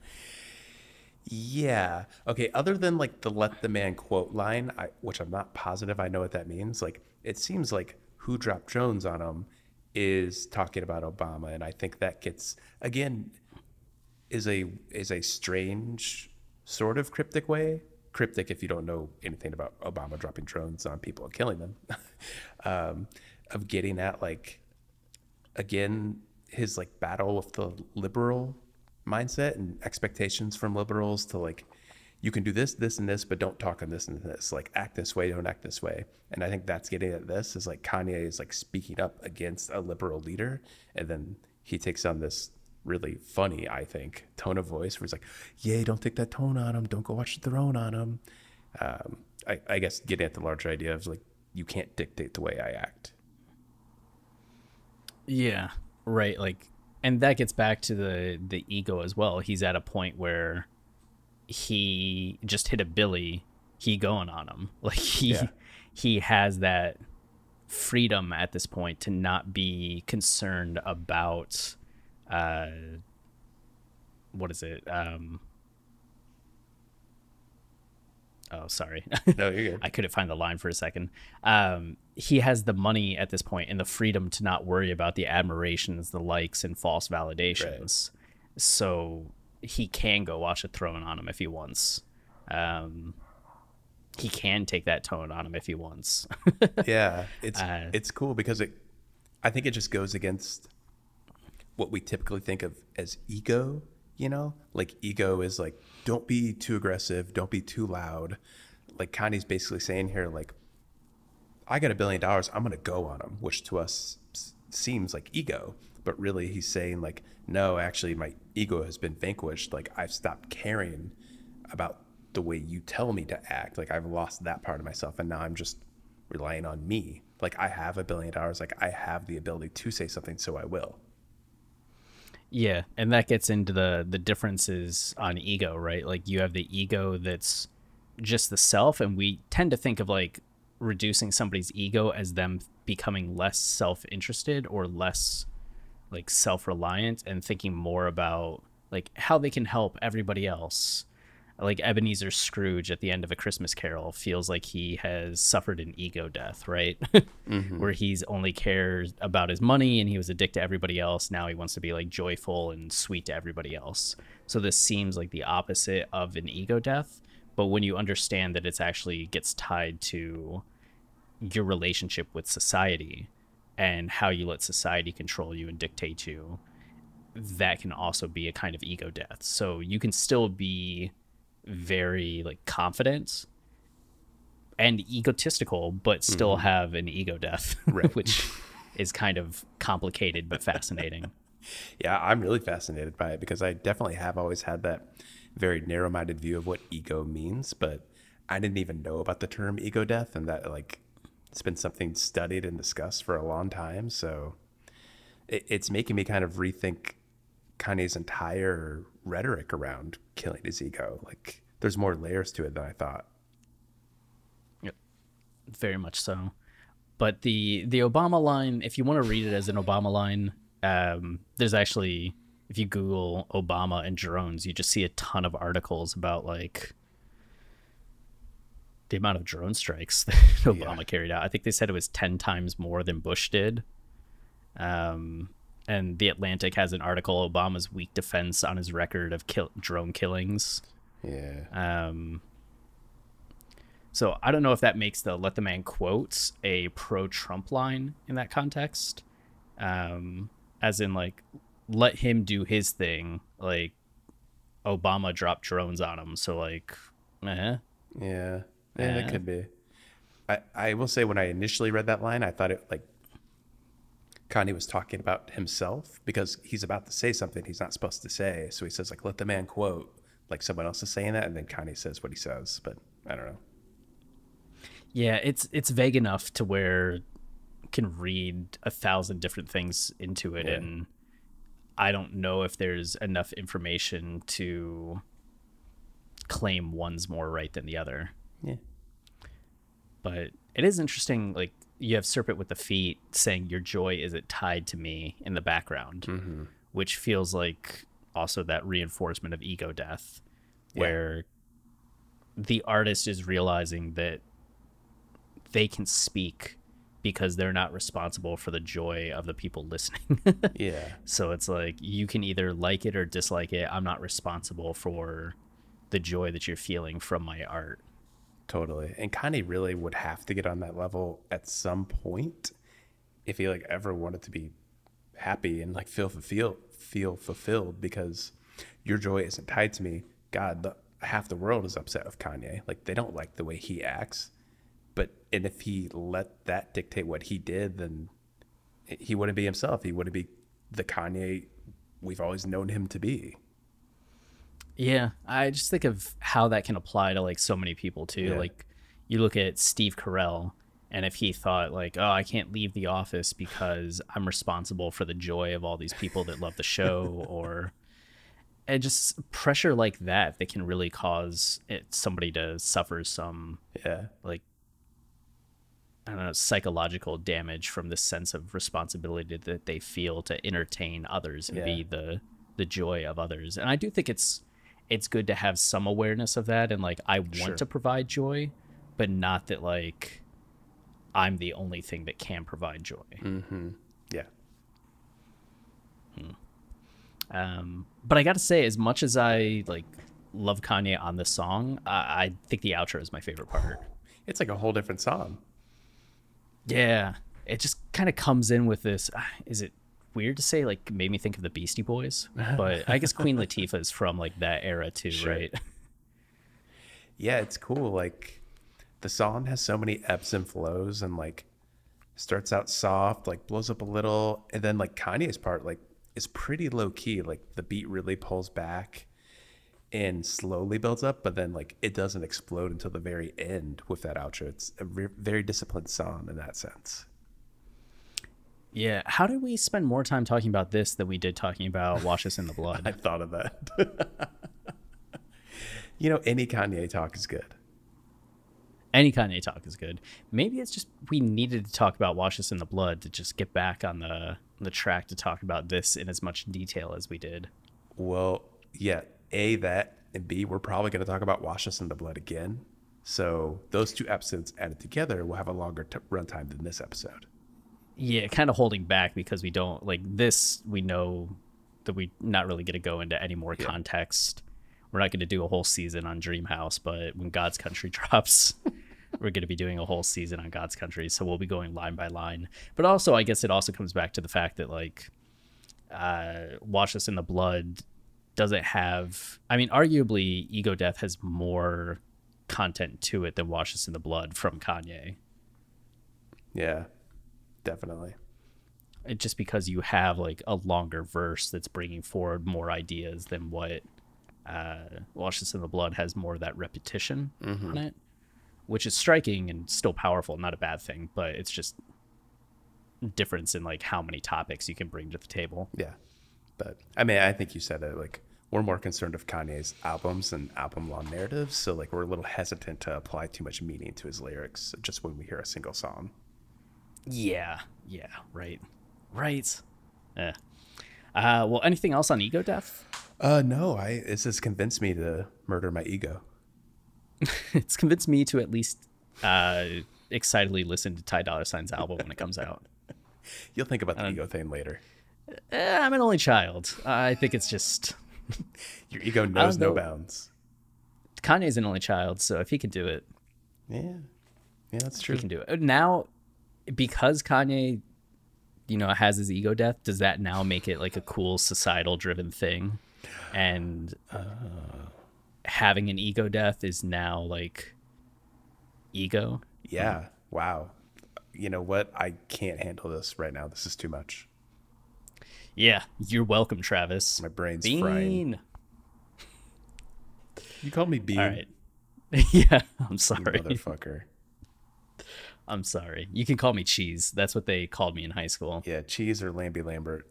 Yeah. Okay. Other than like the "let the man" quote line, I, which I'm not positive I know what that means. Like, it seems like "Who dropped drones on him" is talking about Obama, and I think that gets again is a is a strange sort of cryptic way. Cryptic if you don't know anything about Obama dropping drones on people and killing them, um, of getting at like again his like battle with the liberal mindset and expectations from liberals to like you can do this this and this but don't talk on this and this. Like act this way don't act this way. And i think that's getting at this is like kanye is like speaking up against a liberal leader and then he takes on this really funny i think tone of voice where he's like Yay, don't take that tone on him don't go watch the throne on him um, I, I guess getting at the larger idea of like you can't dictate the way i act Yeah, right. Like, and that gets back to the the ego as well. He's at a point where he just hit a Billy. He going on him. Like he Yeah. he has that freedom at this point to not be concerned about uh what is it um oh sorry no you're good I couldn't find the line for a second. Um, he has the money at this point and the freedom to not worry about the admirations, the likes, and false validations. So he can go watch a throne on him if he wants. Um, he can take that tone on him if he wants. yeah it's Uh, it's cool because it i think it just goes against what we typically think of as ego you know? Like ego is like don't be too aggressive don't be too loud. Like kanye's basically saying here like i got a billion dollars i'm gonna go on him which to us seems like ego. But really he's saying like no actually my ego has been vanquished. Like i've stopped caring about the way you tell me to act. Like i've lost that part of myself and now i'm just relying on me. Like i have a billion dollars. Like i have the ability to say something so i will Yeah, and that gets into the the differences on ego, right? Like you have the ego that's just the self and we tend to think of like reducing somebody's ego as them becoming less self-interested or less like self-reliant and thinking more about like how they can help everybody else. Like Ebenezer Scrooge at the end of A Christmas Carol feels like he has suffered an ego death, right? Mm-hmm. Where he's only cares about his money and he was addicted to everybody else. Now he wants to be like joyful and sweet to everybody else. So this seems like the opposite of an ego death. But when you understand that it's actually gets tied to your relationship with society and how you let society control you and dictate you, that can also be a kind of ego death. So you can still be very like confident and egotistical, but still mm-hmm. have an ego death, which is kind of complicated but fascinating. Yeah, I'm really fascinated by it because I definitely have always had that very narrow minded view of what ego means, but I didn't even know about the term ego death and that like it's been something studied and discussed for a long time. So it, it's making me kind of rethink Kanye's entire rhetoric around killing his ego. Like there's more layers to it than I thought. Yep. Very much so. But the the Obama line, if you want to read it as an Obama line, um, there's actually if you Google Obama and drones, you just see a ton of articles about like the amount of drone strikes that Obama carried out. I think they said it was ten times more than Bush did. Um, and the Atlantic has an article Obama's weak defense on his record of kill- drone killings. Yeah. Um, so I don't know if that makes the "Let the Man quotes" a pro-Trump line in that context, um, as in like let him do his thing. Like Obama dropped drones on him, so like, eh. Yeah, yeah, Yeah. that could be. I, I will say when I initially read that line, I thought it like Kanye was talking about himself because he's about to say something he's not supposed to say. So he says like, "Let the man quote," like someone else is saying that, and then Kanye says what he says. But I don't know. Yeah, it's it's vague enough to where can read a thousand different things into it, Yeah. and I don't know if there's enough information to claim one's more right than the other. Yeah. But it is interesting. Like you have Serpent with the feet saying, "Your joy isn't tied to me" in the background, mm-hmm. which feels like also that reinforcement of ego death, Yeah. where the artist is realizing that they can speak because they're not responsible for the joy of the people listening. Yeah. so it's like you can either like it or dislike it. I'm not responsible for the joy that you're feeling from my art. Totally. And Kanye really would have to get on that level at some point if he like ever wanted to be happy and like feel fulfilled feel fulfilled because your joy isn't tied to me. God, the, half the world is upset with Kanye. Like they don't like the way he acts. But and if he let that dictate what he did, then he wouldn't be himself. He wouldn't be the Kanye we've always known him to be. Yeah, I just think of how that can apply to like so many people too. Yeah. Like you look at Steve Carell and if he thought like, "Oh, I can't leave the office because I'm responsible for the joy of all these people that love the show," or and just pressure like that that can really cause it, somebody to suffer some Yeah. like I don't know psychological damage from the sense of responsibility that they feel to entertain others and Yeah. be the the joy of others. And I do think it's it's good to have some awareness of that and like I want Sure. to provide joy, but not that like I'm the only thing that can provide joy. Yeah. Um, but I got to say, as much as I like love Kanye on this song, I, I think the outro is my favorite part. It's like a whole different song. Yeah, it just kind of comes in with this. ah, Is it weird to say like made me think of the Beastie Boys? Oh. But I guess Queen Latifah is from like that era too, right? yeah, it's cool. Like the song has so many ebbs and flows and like starts out soft, like blows up a little, and then like Kanye's part like is pretty low key. Like the beat really pulls back and slowly builds up, but then like it doesn't explode until the very end with that outro. It's a re- very disciplined song in that sense. Yeah. How did we spend more time talking about this than we did talking about Wash Us in the Blood? I thought of that. you know, any Kanye talk is good. Any Kanye talk is good. Maybe it's just we needed to talk about Wash Us in the Blood to just get back on the the track to talk about this in as much detail as we did. Well, yeah, A, that, and B, we're probably going to talk about Wash Us in the Blood again. So those two episodes added together will have a longer t- runtime than this episode. Yeah, kind of holding back because we don't like this. We know that we're not really going to go into any more context. We're not going to do a whole season on Dream House, but when God's Country drops, we're going to be doing a whole season on God's Country. So we'll be going line by line. But also, I guess it also comes back to the fact that like, uh, Wash Us in the Blood doesn't have. I mean, arguably, Ego Death has more content to it than Wash Us in the Blood from Kanye. Yeah, definitely. it- just because you have like a longer verse that's bringing forward more ideas than what uh, This in the Blood has more of that repetition on it, which is striking and still powerful, not a bad thing, but it's just difference in like how many topics you can bring to the table. Yeah. But I mean, I think you said it like we're more concerned of Kanye's albums and album long narratives. So like we're a little hesitant to apply too much meaning to his lyrics just when we hear a single song. Yeah, yeah, right, right. Eh. Uh, well, anything else on ego death? Uh, no, I this has convinced me to murder my ego. it's convinced me to at least uh, excitedly listen to Ty Dolla Sign's album when it comes out. You'll think about the ego thing later. Eh, I'm an only child. I think it's just Your ego knows no know. bounds. Kanye's an only child, so if he can do it, Yeah. Yeah, that's true. he can do it. Now, because Kanye, you know, has his ego death, does that now make it like a cool societal driven thing? And uh. having an ego death is now like ego. Yeah. Wow. You know what? I can't handle this right now. This is too much. Yeah, you're welcome, Travis. My brain's Bean. frying. You call me Bean. All right. yeah, I'm you sorry. Motherfucker. I'm sorry. You can call me Cheese. That's what they called me in high school. Yeah, cheese or Lambie Lambert.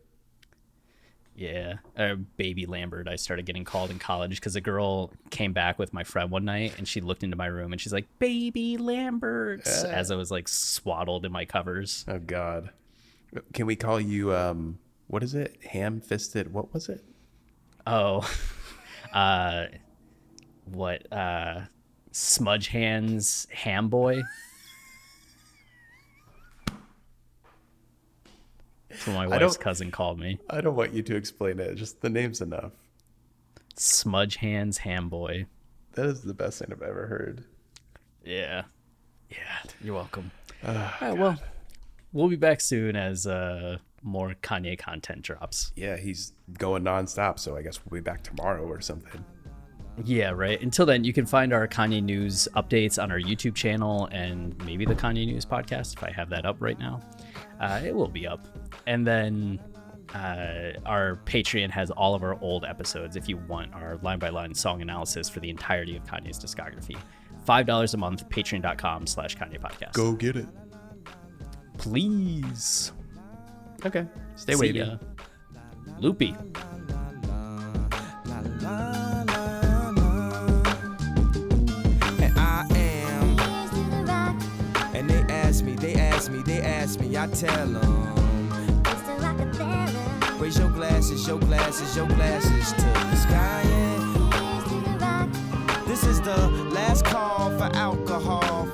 Yeah, uh, baby Lambert. I started getting called in college because a girl came back with my friend one night and she looked into my room and she's like, "Baby Lambert," as I was like swaddled in my covers. Oh God. Can we call you um what is it? Ham fisted what was it? Oh, uh, what? Uh, smudge hands, ham boy. That's what my wife's cousin called me. I don't want you to explain it. Just the name's enough. Smudge hands, ham boy. That is the best thing I've ever heard. Yeah. Yeah. You're welcome. All right, well, we'll be back soon as uh, more Kanye content drops. Yeah, he's going nonstop, so I guess we'll be back tomorrow or something. Yeah, right. Until then, you can find our Kanye News updates on our YouTube channel and maybe the Kanye News podcast if I have that up right now. Uh, it will be up. And then uh, our Patreon has all of our old episodes if you want our line by line song analysis for the entirety of Kanye's discography. $5 a month, patreon.com slash Kanye podcast. Go get it. Please. Okay. Stay See wavy. ya. Loopy. And I am. And they ask me, they ask me, they ask me, I tell them. Raise your glasses, your glasses, your glasses to the sky. yeah. This is the last call for alcohol.